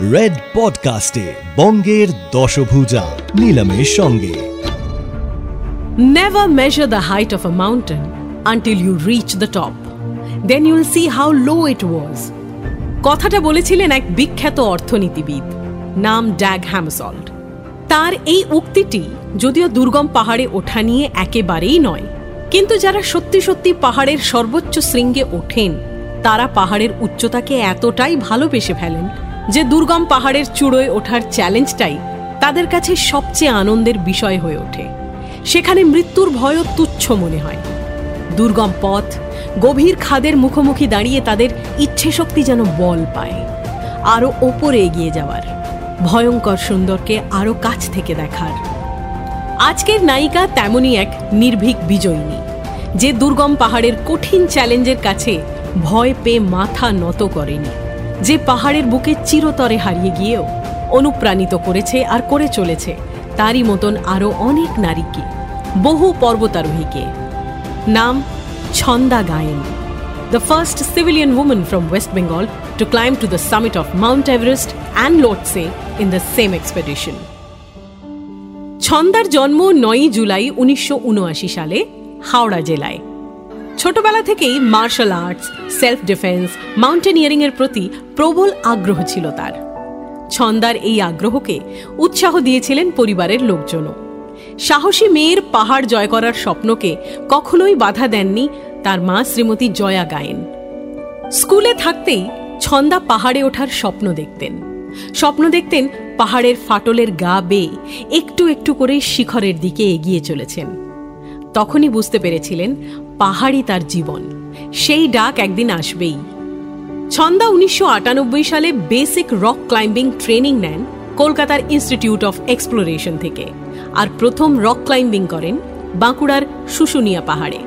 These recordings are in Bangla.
রেড পডকাস্টে বঙ্গের দশভুজা নিলামের সঙ্গে Never measure the height of a mountain until you reach the top. Then you'll see how low it was. কথাটা বলেছিলেন এক বিখ্যাত অর্থনীতিবিদ, নাম ড্যাগ হ্যামসল্ট তার এই উক্তিটি যদিও দুর্গম পাহাড়ে ওঠা নিয়ে একেবারেই নয়, কিন্তু যারা সত্যি সত্যি পাহাড়ের সর্বোচ্চ শৃঙ্গে ওঠেন, তারা পাহাড়ের উচ্চতাকে এতটাই ভালোবেসে ফেলেন যে দুর্গম পাহাড়ের চূড়োয় ওঠার চ্যালেঞ্জটাই তাদের কাছে সবচেয়ে আনন্দের বিষয় হয়ে ওঠে। সেখানে মৃত্যুর ভয়ও তুচ্ছ মনে হয়। দুর্গম পথ, গভীর খাদের মুখোমুখি দাঁড়িয়ে তাদের ইচ্ছে শক্তি যেন বল পায়। আরও ওপরে এগিয়ে যাওয়ার, ভয়ঙ্কর সুন্দরকে আরও কাছ থেকে দেখার। আজকের নায়িকা তেমনই এক নির্ভীক বিজয়িনী, যে দুর্গম পাহাড়ের কঠিন চ্যালেঞ্জের কাছে ভয় পেয়ে মাথা নত করেনি। যে পাহাড়ের বুকে চিরতরে হারিয়ে গিয়েও অনুপ্রাণিত করেছে আর করে চলেছে, তারই মতন আরও অনেক নারীকে, বহু পর্বতারোহীকে। নাম Chhanda Gayen. The first civilian women from West Bengal to climb to the summit of Mount Everest and Lhotse in the same expedition ছন্দার জন্ম নয়ই জুলাই উনিশশো উনআশি সালে হাওড়া জেলায়। ছোটবেলা থেকেই martial arts self defence mountaineering এর প্রতি প্রবল আগ্রহ ছিল তার। ছন্দার এই আগ্রহকে উৎসাহ দিয়েছিলেন পরিবারের লোকজনও। সাহসী মেয়ের পাহাড় জয় করার স্বপ্নকে কখনোই বাধা দেননি তার মা শ্রীমতী জয়া গায়েন। স্কুলে থাকতেই ছন্দা পাহাড়ে ওঠার স্বপ্ন দেখতেন। স্বপ্ন দেখতেন পাহাড়ের ফাটলের গা বেয়ে একটু একটু করে শিখরের দিকে এগিয়ে চলেছেন। তখনই বুঝতে পেরেছিলেন পাহাড়ই তার জীবন। সেই ডাক একদিন আসবেই। ছন্দা উনিশশো আটানব্বই সালে বেসিক রক ক্লাইম্বিং ট্রেনিং নেন কলকাতার ইনস্টিটিউট অফ এক্সপ্লোরেশন থেকে আর প্রথম রক ক্লাইম্বিং করেন বাঁকুড়ার শুশুনিয়া পাহাড়ে।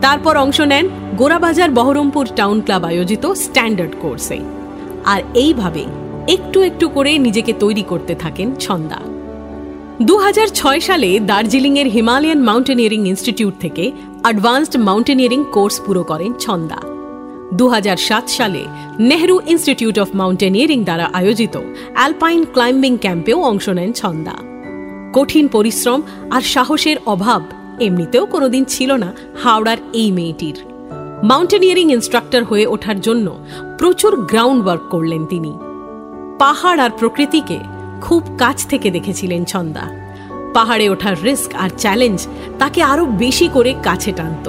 তারপর অংশ নেন গোরাবাজার বহরমপুর টাউন ক্লাব আয়োজিত স্ট্যান্ডার্ড কোর্সে। আর এইভাবে একটু একটু করে নিজেকে তৈরি করতে থাকেন ছন্দা। দু হাজার ছয় সালে দার্জিলিংয়ের হিমালয়ান মাউন্টেনিয়ারিং ইনস্টিটিউট থেকে অ্যাডভান্সড মাউন্টেনিয়ারিং কোর্স পুরো করেন ছন্দা। দু হাজার সাত সালে নেহরু ইনস্টিটিউট অফ মাউন্টেনিয়ারিং দ্বারা আয়োজিত অ্যালপাইন ক্লাইম্বিং ক্যাম্পেও অংশ নেন ছন্দা। কঠিন পরিশ্রম আর সাহসের অভাব এমনিতেও কোনোদিন ছিল না হাওড়ার এই মেয়েটির। মাউন্টেনিয়ারিং ইনস্ট্রাক্টর হয়ে ওঠার জন্য প্রচুর গ্রাউন্ড ওয়ার্ক করলেন তিনি। পাহাড় আর প্রকৃতিকে খুব কাছ থেকে দেখেছিলেন ছন্দা। পাহাড়ে ওঠার রিস্ক আর চ্যালেঞ্জ তাকে আরও বেশি করে কাছে টানত।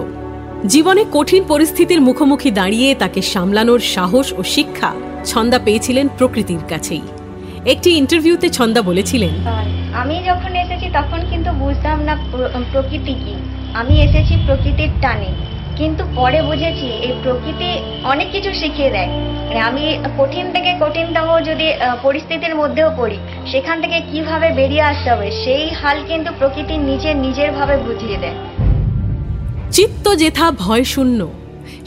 জীবনে কঠিন পরিস্থিতির মুখোমুখি দাঁড়িয়ে তাকে সামলানোর সাহস ও শিক্ষা ছন্দা পেয়েছিলেন প্রকৃতির কাছেই। একটি ইন্টারভিউতে ছন্দা বলেছিলেন আমি যখন এসেছি তখন কিন্তু বুঝতাম না প্রকৃতি কি। আমি এসেছি প্রকৃতির টানে, কিন্তু পরে বুঝেছি এই প্রকৃতি অনেক কিছু শিখিয়ে দেয়। মানে আমি কঠিন থেকে কঠিনতম যদি পরিস্থিতির মধ্যেও পড়ি, সেখান থেকে কীভাবে বেরিয়ে আসতে হবে, সেই হাল কিন্তু প্রকৃতি নিজের নিজের ভাবে বুঝিয়ে দেয়। চিত্ত যেথা ভয় শূন্য,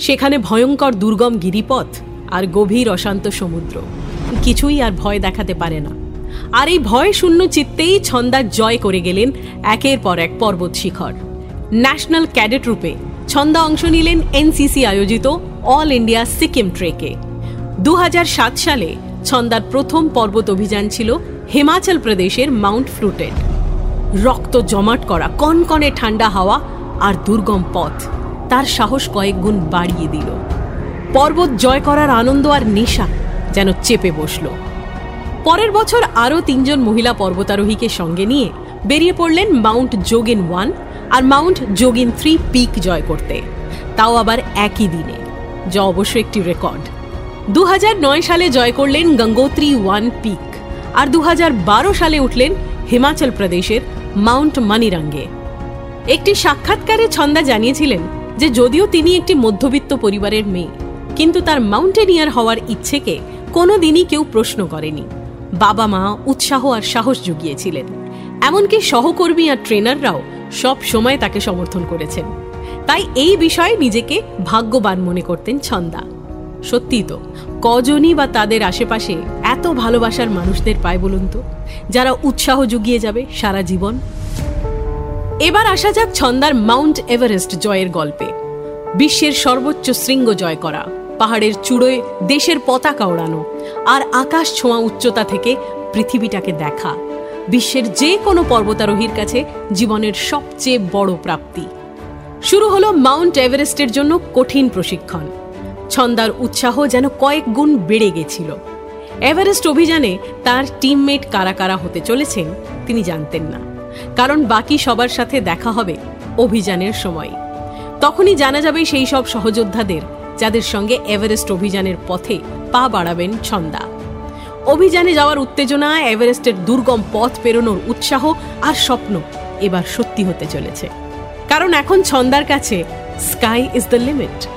সেখানে ভয়ঙ্কর দুর্গম গিরিপথ আর গভীর অশান্ত সমুদ্র। কিছুই আর ভয় দেখাতে পারে না। আর এই ভয় শূন্য চিত্তেই ছন্দার জয় করে গেলেন একের পর এক পর্বত শিখর। ন্যাশনাল ক্যাডেট রূপে ছন্দা অংশ নিলেন এনসিসি আয়োজিত অল ইন্ডিয়া সিকিম ট্রেকে। দু হাজার সাত সালে ছন্দার প্রথম পর্বত অভিযান ছিল হিমাচল প্রদেশের মাউন্ট ফ্লুটেড। রক্ত জমাট করা, কনকনে ঠান্ডা হাওয়া আর দুর্গম পথ তার সাহস কয়েক গুণ বাড়িয়ে দিল। পর্বত জয় করার আনন্দ আর নেশা যেন চেপে বসল। পরের বছর আরও তিনজন মহিলা পর্বতারোহীকে সঙ্গে নিয়ে বেরিয়ে পড়লেন মাউন্ট যোগিন ওয়ান আর মাউন্ট যোগিন থ্রি পিক জয় করতে। তাও আবার একই দিনে, যা অবশ্য একটি রেকর্ড। দু হাজার নয় সালে জয় করলেন গঙ্গোত্রী ওয়ান পিক, আর দু হাজার বারো সালে উঠলেন হিমাচল প্রদেশের মাউন্ট মানিরাঙ্গে। একটি সাক্ষাৎকারে ছন্দা জানিয়েছিলেন যে যদিও তিনি একটি মধ্যবিত্ত পরিবারের মেয়ে, কিন্তু তার মাউন্টেনিয়ার হওয়ার ইচ্ছেকে কোনো দিনই কেউ প্রশ্ন করেনি। বাবা মা উৎসাহ আর সাহস জুগিয়েছিলেন। এমনকি সহকর্মী আর ট্রেনাররাও সব সময় তাকে সমর্থন করেছেন। তাই এই বিষয়ে নিজেকে ভাগ্যবান মনে করতেন ছন্দা। সত্যি তো, কজনই বা তাদের আশেপাশে এত ভালোবাসার মানুষদের পায় বলুন তো, যারা উৎসাহ জুগিয়ে যাবে সারা জীবন? এবার আসা যাক ছন্দার মাউন্ট এভারেস্ট জয়ের গল্পে। বিশ্বের সর্বোচ্চ শৃঙ্গ জয় করা, পাহাড়ের চূড়োয় দেশের পতাকা ওড়ানো, আর আকাশ ছোঁয়া উচ্চতা থেকে পৃথিবীটাকে দেখা, বিশ্বের যে কোনো পর্বতারোহীর কাছে জীবনের সবচেয়ে বড় প্রাপ্তি। শুরু হলো মাউন্ট এভারেস্টের জন্য কঠিন প্রশিক্ষণ ছন্দার উৎসাহ যেন কয়েক গুণ বেড়ে গেছিল। এভারেস্ট অভিযানে তার টিমমেট কারা কারা হতে চলেছেন তিনি জানতেন না। কারণ বাকি সবার সাথে দেখা হবে অভিযানের সময়। তখনই জানা যাবে সেই সব সহযোদ্ধাদের, যাদের সঙ্গে এভারেস্ট অভিযানের পথে পা বাড়াবেন ছন্দা। অভিযানে যাওয়ার উত্তেজনা, এভারেস্টের দুর্গম পথ পেরোনোর উৎসাহ আর স্বপ্ন এবার সত্যি হতে চলেছে। কারণ এখন ছন্দার কাছে স্কাই ইজ দ্য লিমিট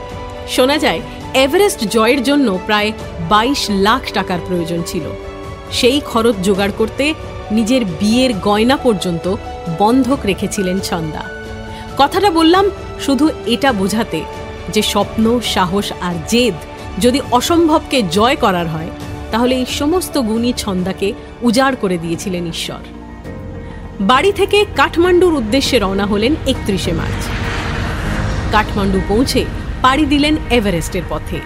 শোনা যায় এভারেস্ট জয়ের জন্য প্রায় বাইশ লাখ টাকার প্রয়োজন ছিল। সেই খরচ জোগাড় করতে নিজের বিয়ের গয়না পর্যন্ত বন্ধক রেখেছিলেন ছন্দা। কথাটা বললাম শুধু এটা বোঝাতে যে স্বপ্ন, সাহস আর জেদ যদি অসম্ভবকে জয় করার হয়, তাহলে এই সমস্ত গুণী ছন্দাকে উজাড় করে দিয়েছিলেন ঈশ্বর। বাড়ি থেকে কাঠমান্ডুর উদ্দেশ্যে রওনা হলেন একত্রিশে মার্চ। কাঠমান্ডু পৌঁছে পাড়ি দিলেন এভারেস্টের পথে।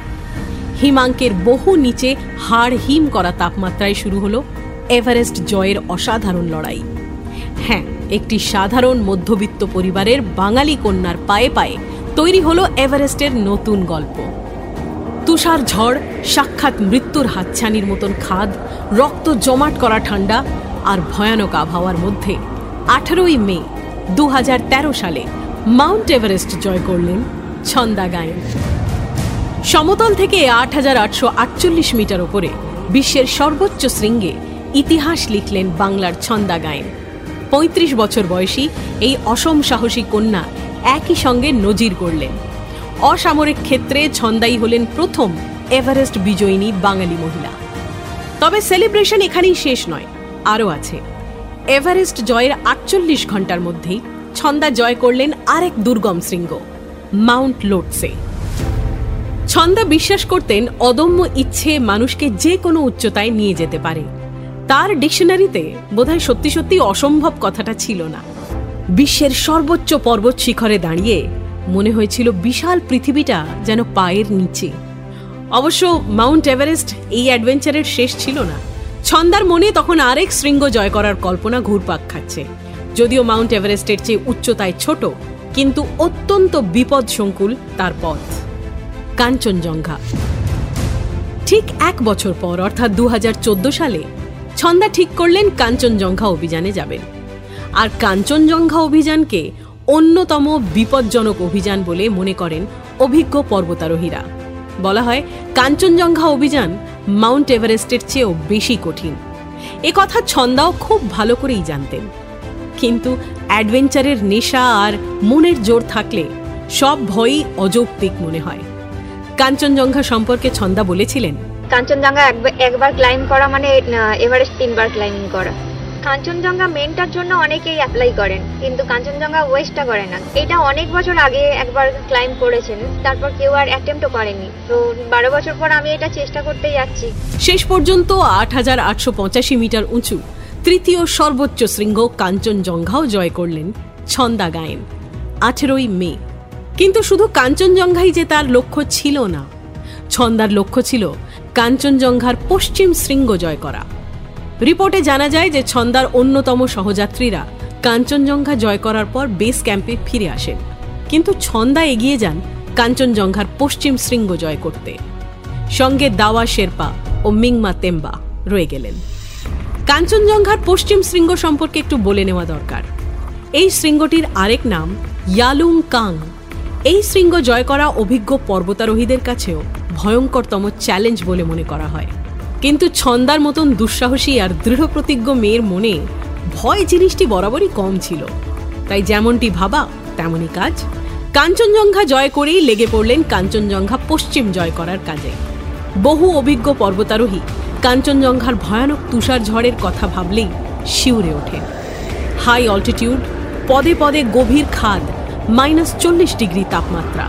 হিমাঙ্কের বহু নিচে হাড় হিম করা তাপমাত্রায় শুরু হলো এভারেস্ট জয়ের অসাধারণ লড়াই। হ্যাঁ একটি সাধারণ মধ্যবিত্ত পরিবারের বাঙালি কন্যার পায়ে পায়ে তৈরি হলো এভারেস্টের নতুন গল্প। তুষার ঝড়, সাক্ষাৎ মৃত্যুর হাতছানির মতন খাদ, রক্ত জমাট করা ঠান্ডা আর ভয়ানক আবহাওয়ার মধ্যে আঠারোই মে দু হাজার তেরো সালে মাউন্ট এভারেস্ট জয় করলেন ছন্দা গায়েন সমতল থেকে আট হাজার আটশো আটচল্লিশ মিটার ওপরে বিশ্বের সর্বোচ্চ শৃঙ্গে ইতিহাস লিখলেন বাংলার ছন্দা গায়েন পঁয়ত্রিশ বছর বয়সী এই অসম সাহসী কন্যা একই সঙ্গে নজির গড়লেন। অসামরিক ক্ষেত্রে ছন্দাই হলেন প্রথম এভারেস্ট বিজয়িনী বাঙালি মহিলা। তবে সেলিব্রেশন এখানেই শেষ নয়, আরও আছে। এভারেস্ট জয়ের আটচল্লিশ ঘণ্টার মধ্যেই ছন্দা জয় করলেন আরেক দুর্গম শৃঙ্গ। মাউন্ট লোটসে। ছন্দা বিশ্বাস করতেন অদম্য ইচ্ছে মানুষকে যে কোনো উচ্চতায় নিয়ে যেতে পারে। তার ডিকশনারিতে বোধহয় সত্যি সত্যি অসম্ভব কথাটা ছিল না। বিশ্বের সর্বোচ্চ পর্বত শিখরে দাঁড়িয়ে মনে হয়েছিল বিশাল পৃথিবীটা যেন পায়ের নিচে। অবশ্য মাউন্ট এভারেস্ট এই অ্যাডভেঞ্চারের শেষ ছিল না। ছন্দার মনে তখন আরেক শৃঙ্গ জয় করার কল্পনা ঘুরপাক খাচ্ছে। যদিও মাউন্ট এভারেস্টের চেয়ে উচ্চতায় ছোট কিন্তু অত্যন্ত বিপদ সংকুল তার পথ। কাঞ্চনজঙ্ঘা। ঠিক এক বছর পর, অর্থাৎ দু হাজার চোদ্দ সালে, ছন্দা ঠিক করলেন কাঞ্চনজঙ্ঘা অভিযানে যাবেন। আর কাঞ্চনজঙ্ঘা অভিযানকে অন্যতম বিপজ্জনক অভিযান বলে মনে করেন অভিজ্ঞ পর্বতারোহীরা। বলা হয়, কাঞ্চনজঙ্ঘা অভিযান মাউন্ট এভারেস্টের চেয়েও বেশি কঠিন। এ কথা ছন্দাও খুব ভালো করেই জানতেন। কিন্তু অ্যাডভেঞ্চারের নেশা আর মনের জোর থাকলে সব ভয়ই অযৌক্তিক মনে হয়। কাঞ্চনজঙ্ঘা সম্পর্কে ছন্দা বলেছিলেন। কাঞ্চনজঙ্ঘা একবার ক্লাইম করা মানে এভারেস্ট তিনবার ক্লাইম্বিং করা। কাঞ্চনজঙ্ঘা মেনটার জন্য অনেকেই অ্যাপ্লাই করেন কিন্তু কাঞ্চনজঙ্ঘা ওয়েস্টটা করে না। এটা অনেক বছর আগে একবার ক্লাইম করেছেন তারপর কেউ আর অ্যাটেম্পটও করেনি। তো বারো বছর পর আমি এটা চেষ্টা করতে যাচ্ছি। শেষ পর্যন্ত আট হাজার আটশো পঁচাশি মিটার উঁচু তৃতীয় সর্বোচ্চ শৃঙ্গ কাঞ্চনজঙ্ঘাও জয় করলেন ছন্দা গায়েন আঠেরোই মে। কিন্তু শুধু কাঞ্চনজঙ্ঘাই যে তার লক্ষ্য ছিল না, ছন্দার লক্ষ্য ছিল কাঞ্চনজঙ্ঘার পশ্চিম শৃঙ্গ জয় করা। রিপোর্টে জানা যায় যে ছন্দার অন্যতম সহযাত্রীরা কাঞ্চনজঙ্ঘা জয় করার পর বেস ক্যাম্পে ফিরে আসেন। কিন্তু ছন্দা এগিয়ে যান কাঞ্চনজঙ্ঘার পশ্চিম শৃঙ্গ জয় করতে। সঙ্গে দাওয়া শেরপা ও মিংমা তেম্বা রয়ে গেলেন। কাঞ্চনজঙ্ঘার পশ্চিম শৃঙ্গ সম্পর্কে একটু বলে নেওয়া দরকার। এই শৃঙ্গটির আরেক নাম ইয়ালুং কাং। এই শৃঙ্গ জয় করা অভিজ্ঞ পর্বতারোহীদের কাছেও ভয়ঙ্করতম চ্যালেঞ্জ বলে মনে করা হয়। কিন্তু ছন্দার মতন দুঃসাহসী আর দৃঢ় প্রতিজ্ঞ মেয়ের মনে ভয় জিনিসটি বরাবরই কম ছিল। তাই যেমনটি ভাবা, তেমনই কাজ। কাঞ্চনজঙ্ঘা জয় করেই লেগে পড়লেন কাঞ্চনজঙ্ঘা পশ্চিম জয় করার কাজে। বহু অভিজ্ঞ পর্বতারোহী কাঞ্চনজঙ্ঘার ভয়ানক তুষার ঝড়ের কথা ভাবলেই শিউরে ওঠে। হাই অল্টিটিউড পদে পদে গভীর খাদ, মাইনাস চল্লিশ ডিগ্রি তাপমাত্রা।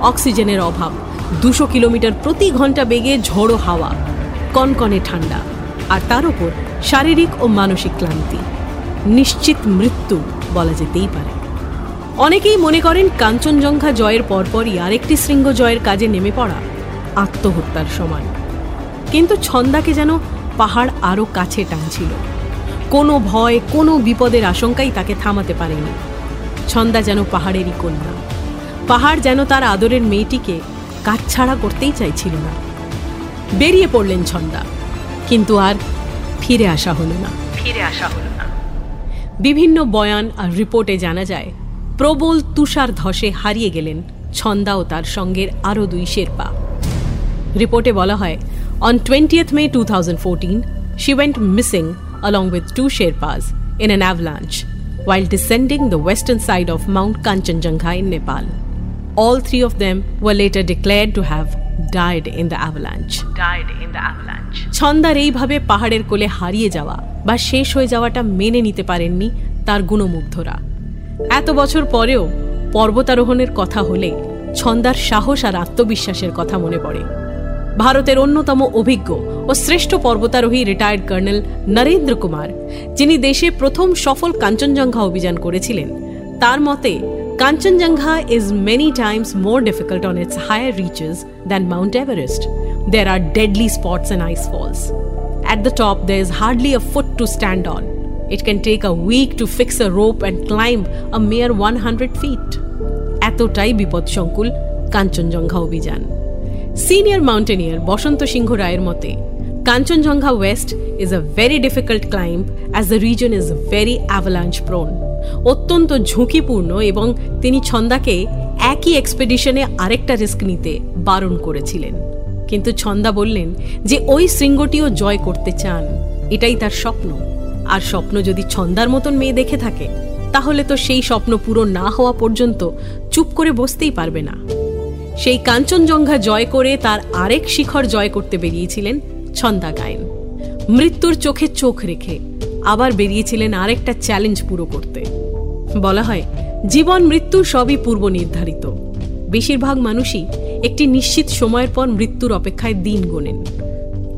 অক্সিজেনের অভাব, দুশো কিলোমিটার প্রতি ঘণ্টা বেগে ঝড়ো হাওয়া, কনকনে ঠান্ডা, আর তার ওপর শারীরিক ও মানসিক ক্লান্তি। নিশ্চিত মৃত্যু বলা যেতেই পারে। অনেকেই মনে করেন কাঞ্চনজঙ্ঘা জয়ের পরপরই আরেকটি শৃঙ্গ জয়ের কাজে নেমে পড়া আত্মহত্যার সমান। কিন্তু ছন্দাকে যেন পাহাড় আরও কাছে টানছিল। কোনো ভয় কোনো বিপদের আশঙ্কাই তাকে থামাতে পারেনি। ছন্দা যেন পাহাড়েরই কন্যা। পাহাড় যেন তার আদরের মেয়েটিকে কাটছাড়া করতেই চাইছিল না। বেরিয়ে পড়লেন ছন্দা কিন্তু আর ফিরে আসা হলো না। ফিরে আসা হলো না। বিভিন্ন বয়ান আর রিপোর্টে জানা যায় প্রবল তুষার ধসে হারিয়ে গেলেন ছন্দা ও তার সঙ্গের আরও দুই শেরপা। রিপোর্টে বলা হয় May two thousand fourteen she went missing along with two Sherpas in an avalanche while descending the western side of Mount Kanchenjunga in Nepal. All three of them were later declared to have died in the avalanche. Died in the avalanche. ছন্দার এইভাবে পাহাড়ের কোলে হারিয়ে যাওয়া বা শেষ হয়ে যাওয়াটা মেনে নিতে পারেননি তার গুণমুগ্ধরা এত বছর পরেও পর্বতারোহণের কথা হলে ছন্দার সাহস আর আত্মবিশ্বাসের কথা মনে পড়ে ভারতের অন্যতম অভিজ্ঞ ও শ্রেষ্ঠ পর্বতারোহী রিটায়ার্ড কর্নেল নরেন্দ্র কুমার যিনি দেশে প্রথম সফল কাঞ্চনজঙ্ঘা অভিযান করেছিলেন তার মতে Kanchenjunga is many times more difficult on its higher reaches than Mount Everest there are deadly spots and ice falls At the top, there is hardly a foot to stand on. It can take a week to fix a rope and climb a mere 100 feet. এতটাই বিপদসংকুল কাঞ্চনজঙ্ঘা অভিযান সিনিয়র মাউন্টেনিয়ার বসন্ত সিংহ রায়ের মতে Kanchenjunga west is a very difficult climb as the reason is very avalanche prone অত্যন্ত ঝুঁকিপূর্ণ এবং তিনি ছন্দাকে একই এক্সপেডিশনে আরেকটা রিস্ক নিতে বারণ করেছিলেন। কিন্তু ছন্দা বললেন যে ওই শৃঙ্গটিও জয় করতে চান। এটাই তার স্বপ্ন। আর স্বপ্ন যদি ছন্দার মতন মেয়ে দেখে থাকে, তাহলে তো সেই স্বপ্ন পুরো না হওয়া পর্যন্ত চুপ করে বসতেই পারবে না। সেই কাঞ্চনজঙ্ঘা জয় করে তার আরেক শিখর জয় করতে বেরিয়েছিলেন ছন্দা গায়েন। মৃত্যুর চোখে চোখ রেখে আবার বেরিয়েছিলেন আরেকটা চ্যালেঞ্জ পুরো করতে। বলা হয়, জীবন মৃত্যু সবই পূর্ব নির্ধারিত। বেশিরভাগ মানুষই একটি নিশ্চিত সময়ের পর মৃত্যুর অপেক্ষায় দিন গোনেন।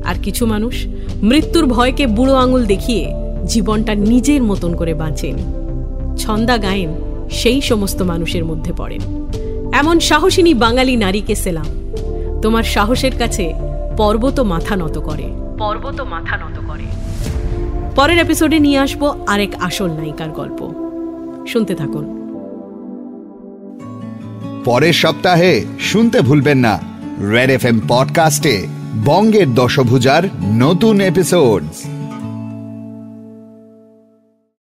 আর কিছু মানুষ মৃত্যুর ভয়কে বুড়ো আঙুল দেখিয়ে জীবনটা নিজের মতন করে বাঁচেন। ছন্দা গায়েন সেই সমস্ত মানুষের মধ্যে পড়েন। এমন সাহসিনী বাঙালি নারীকে সেলাম। তোমার সাহসের কাছে পর্বত মাথা নত করে। পর্বত মাথা নত করে। পরের এপিসোডে নিয়ে আসব আরেক আসল নায়িকার গল্প। শুনতে থাকুন। পরের সপ্তাহে শুনতে ভুলবেন না রেড এফ এম পডকাস্টে বঙ্গের দশভুজার নতুন এপিসোডস